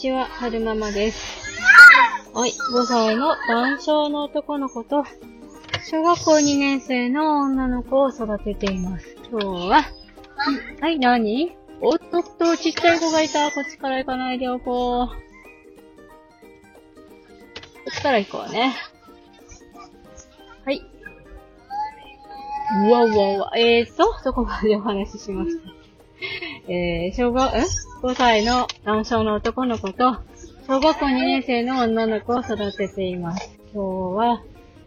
ちは、はるままです。はい、5歳の男性の男の子と、小学校2年生の女の子を育てています。今日は、はい、何？おっとっと、ちっちゃい子がいた。こっちから行かないでおこう。こっちから行こうね。はい。うわうわうわ。えーと、そこまでお話ししました。えー、小学、ん？?5 歳の男性の男の子と、小学校2年生の女の子を育てています。今日は、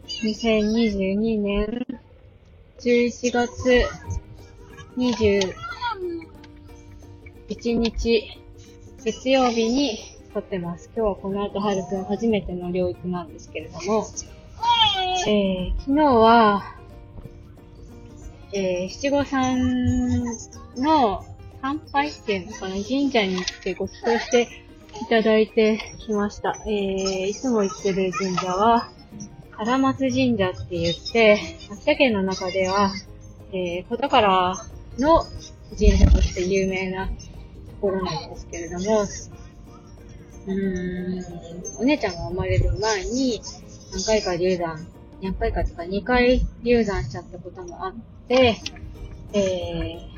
2022年11月21日月曜日に撮ってます。今日はこの後、はるくん初めての療育なんですけれども、えー、昨日は、えー、七五三の参拝っていうのかな、神社に行ってご祈祷していただいてきました。えー、いつも行ってる神社は、唐松神社って言って、秋田県の中では、えー、小宝の神社として有名なところなんですけれども、うーん、お姉ちゃんが生まれる前に、何回か流産、何回かとか2回流産しちゃったこともあって、えー、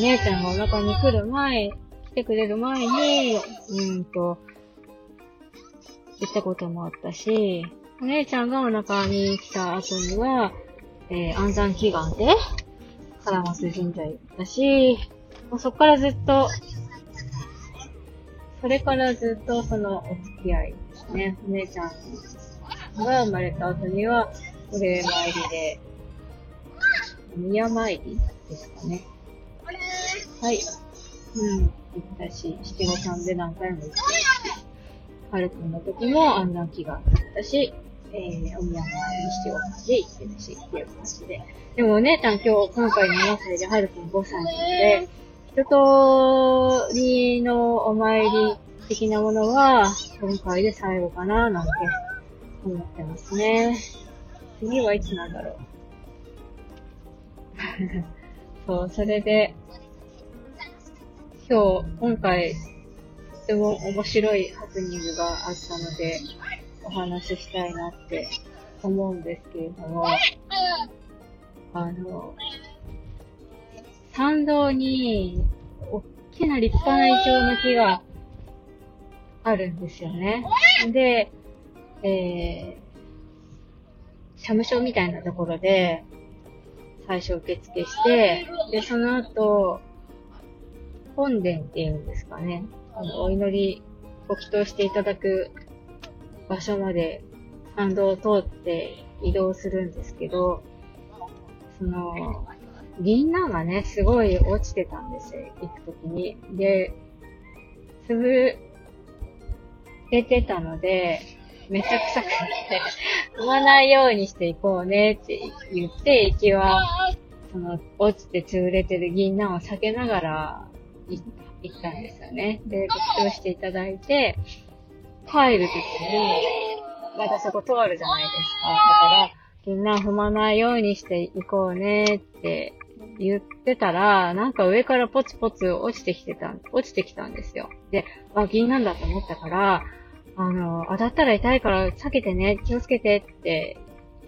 姉ちゃんがお腹に来る前、来てくれる前に、うんと、行ったこともあったし、お姉ちゃんがお腹に来た後には、えー、安産祈願で、唐松神社行ったし、もうそっからずっと、それからずっとそのお付き合いですね。お姉ちゃんが生まれた後には、お礼参りで、宮参りですかね。はい。うん、行ったし、七五三で何回も行って、はるくんの時も安産祈願だったし、えー、お宮参り七五三で行ってるし、っていう感じで。でもお姉ちゃん今日、今回7歳で、はるくん5歳なので、一通りのお参り的なものは、今回で最後かな、なんて思ってますね。次はいつなんだろう。そう、それで、今日、今回、とても面白いハプニングがあったので、お話ししたいなって思うんですけれども、あの、参道に、大きな立派なイチョウの木があるんですよね。で、えー、社務所みたいなところで、最初受付して、で、その後、本殿っていうんですかね。あの、お祈り、ご祈祷していただく場所まで参道を通って移動するんですけど、その、銀杏がね、すごい落ちてたんですよ、行くときに。で、潰れてたので、めちゃくちゃくて、踏まないようにしていこうねって言って、行きは、その、落ちて潰れてる銀杏を避けながら行ったんですよね。で、ご祈祷していただいて、帰るときに、またそこ通るじゃないですか。だから、銀杏踏まないようにしていこうねって言ってたら、なんか上からポツポツ落ちてきてた、落ちてきたんですよ。で、あ、銀杏だと思ったから、あの、当たったら痛いから避けてね、気をつけてって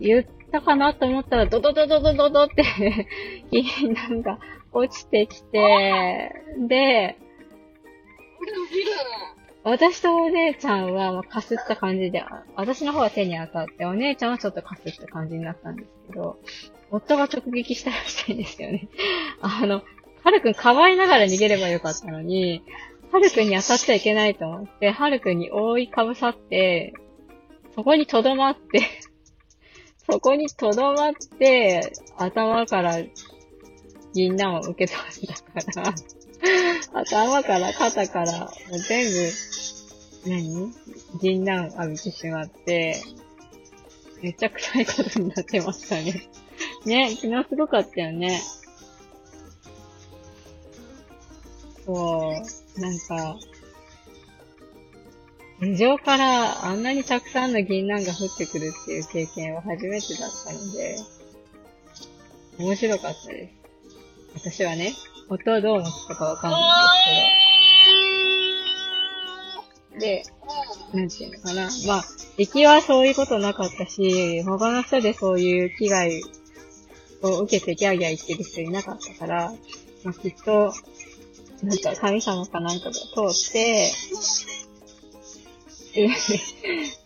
言ってたかなと思ったら、ドドドドドドドって銀杏が落ちてきて、で、私とお姉ちゃんは、まあ、かすった感じで、私の方は手に当たって、お姉ちゃんはちょっとかすった感じになったんですけど、夫が直撃したらしいんですよね。あの、はるくんかばいながら逃げればよかったのに、はるくんに当たっちゃいけないと思って、はるくんに覆いかぶさって、そこにとどまって、そこにとどまって、頭から銀杏を受け取ったから、頭から肩から、もう全部、何？銀杏浴びてしまって、めっちゃ臭いことになってましたね。ね、昨日すごかったよね。そう、なんか、地上からあんなにたくさんの銀杏が降ってくるっていう経験は初めてだったので、面白かったです。私はね、夫はどう思ったかわかんないんですけど。で、なんていうのかな。まあ、敵はそういうことなかったし、他の人でそういう危害を受けてギャーギャー言ってる人いなかったから、まあ、きっと、なんか神様かなんかが通って、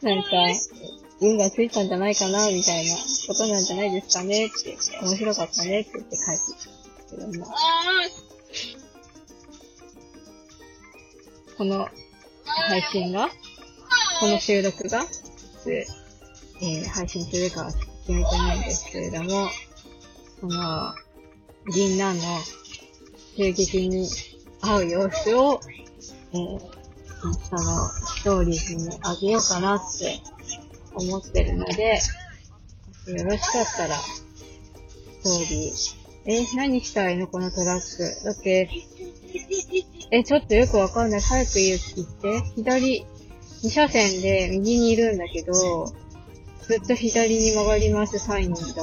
なんか、運がついたんじゃないかな、みたいなことなんじゃないですかねって、面白かったねって言って書いてきたけども。この配信が、この収録が、えー、配信するかは決めてないんですけれども、その、銀杏の襲撃に会う様子を、えー、その、ストーリーズにあげようかなって思ってるので、よろしかったら、ストーリー。え、何したいのこのトラック？だって、え、ちょっとよくわかんない。早く言って。左、2車線で右にいるんだけど、ずっと左に曲がりますサインに出して。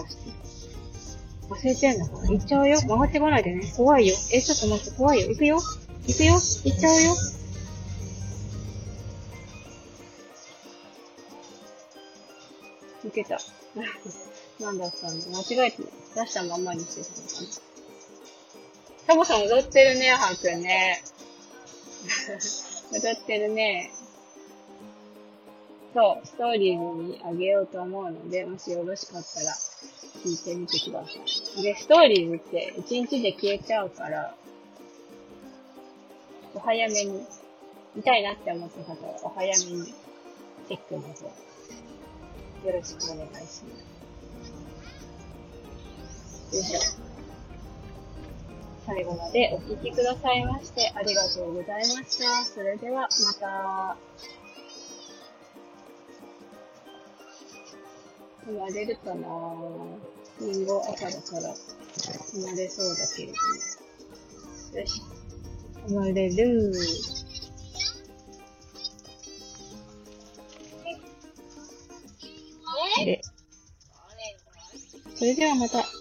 忘れてんのかな？行っちゃうよ。曲がってこないでね。怖いよ。え、ちょっと待って、怖いよ。行くよ。行くよ。行っちゃうよ。受けた。なんだったんだ？間違えて出したまんまにしてたのかな。サボさん踊ってるね、ハーくんね。踊ってるね。そう、ストーリーにあげようと思うので、もしよろしかったら聞いてみてください。で、ストーリーズって1日で消えちゃうから、お早めに、見たいなって思った方はお早めにチェックの方、よろしくお願いします。よいしょ。最後までお聴きくださいましてありがとうございました。それではまた。生まれるかなリンゴ赤だから生まれそうだけれども。よし。生まれる。それではまた。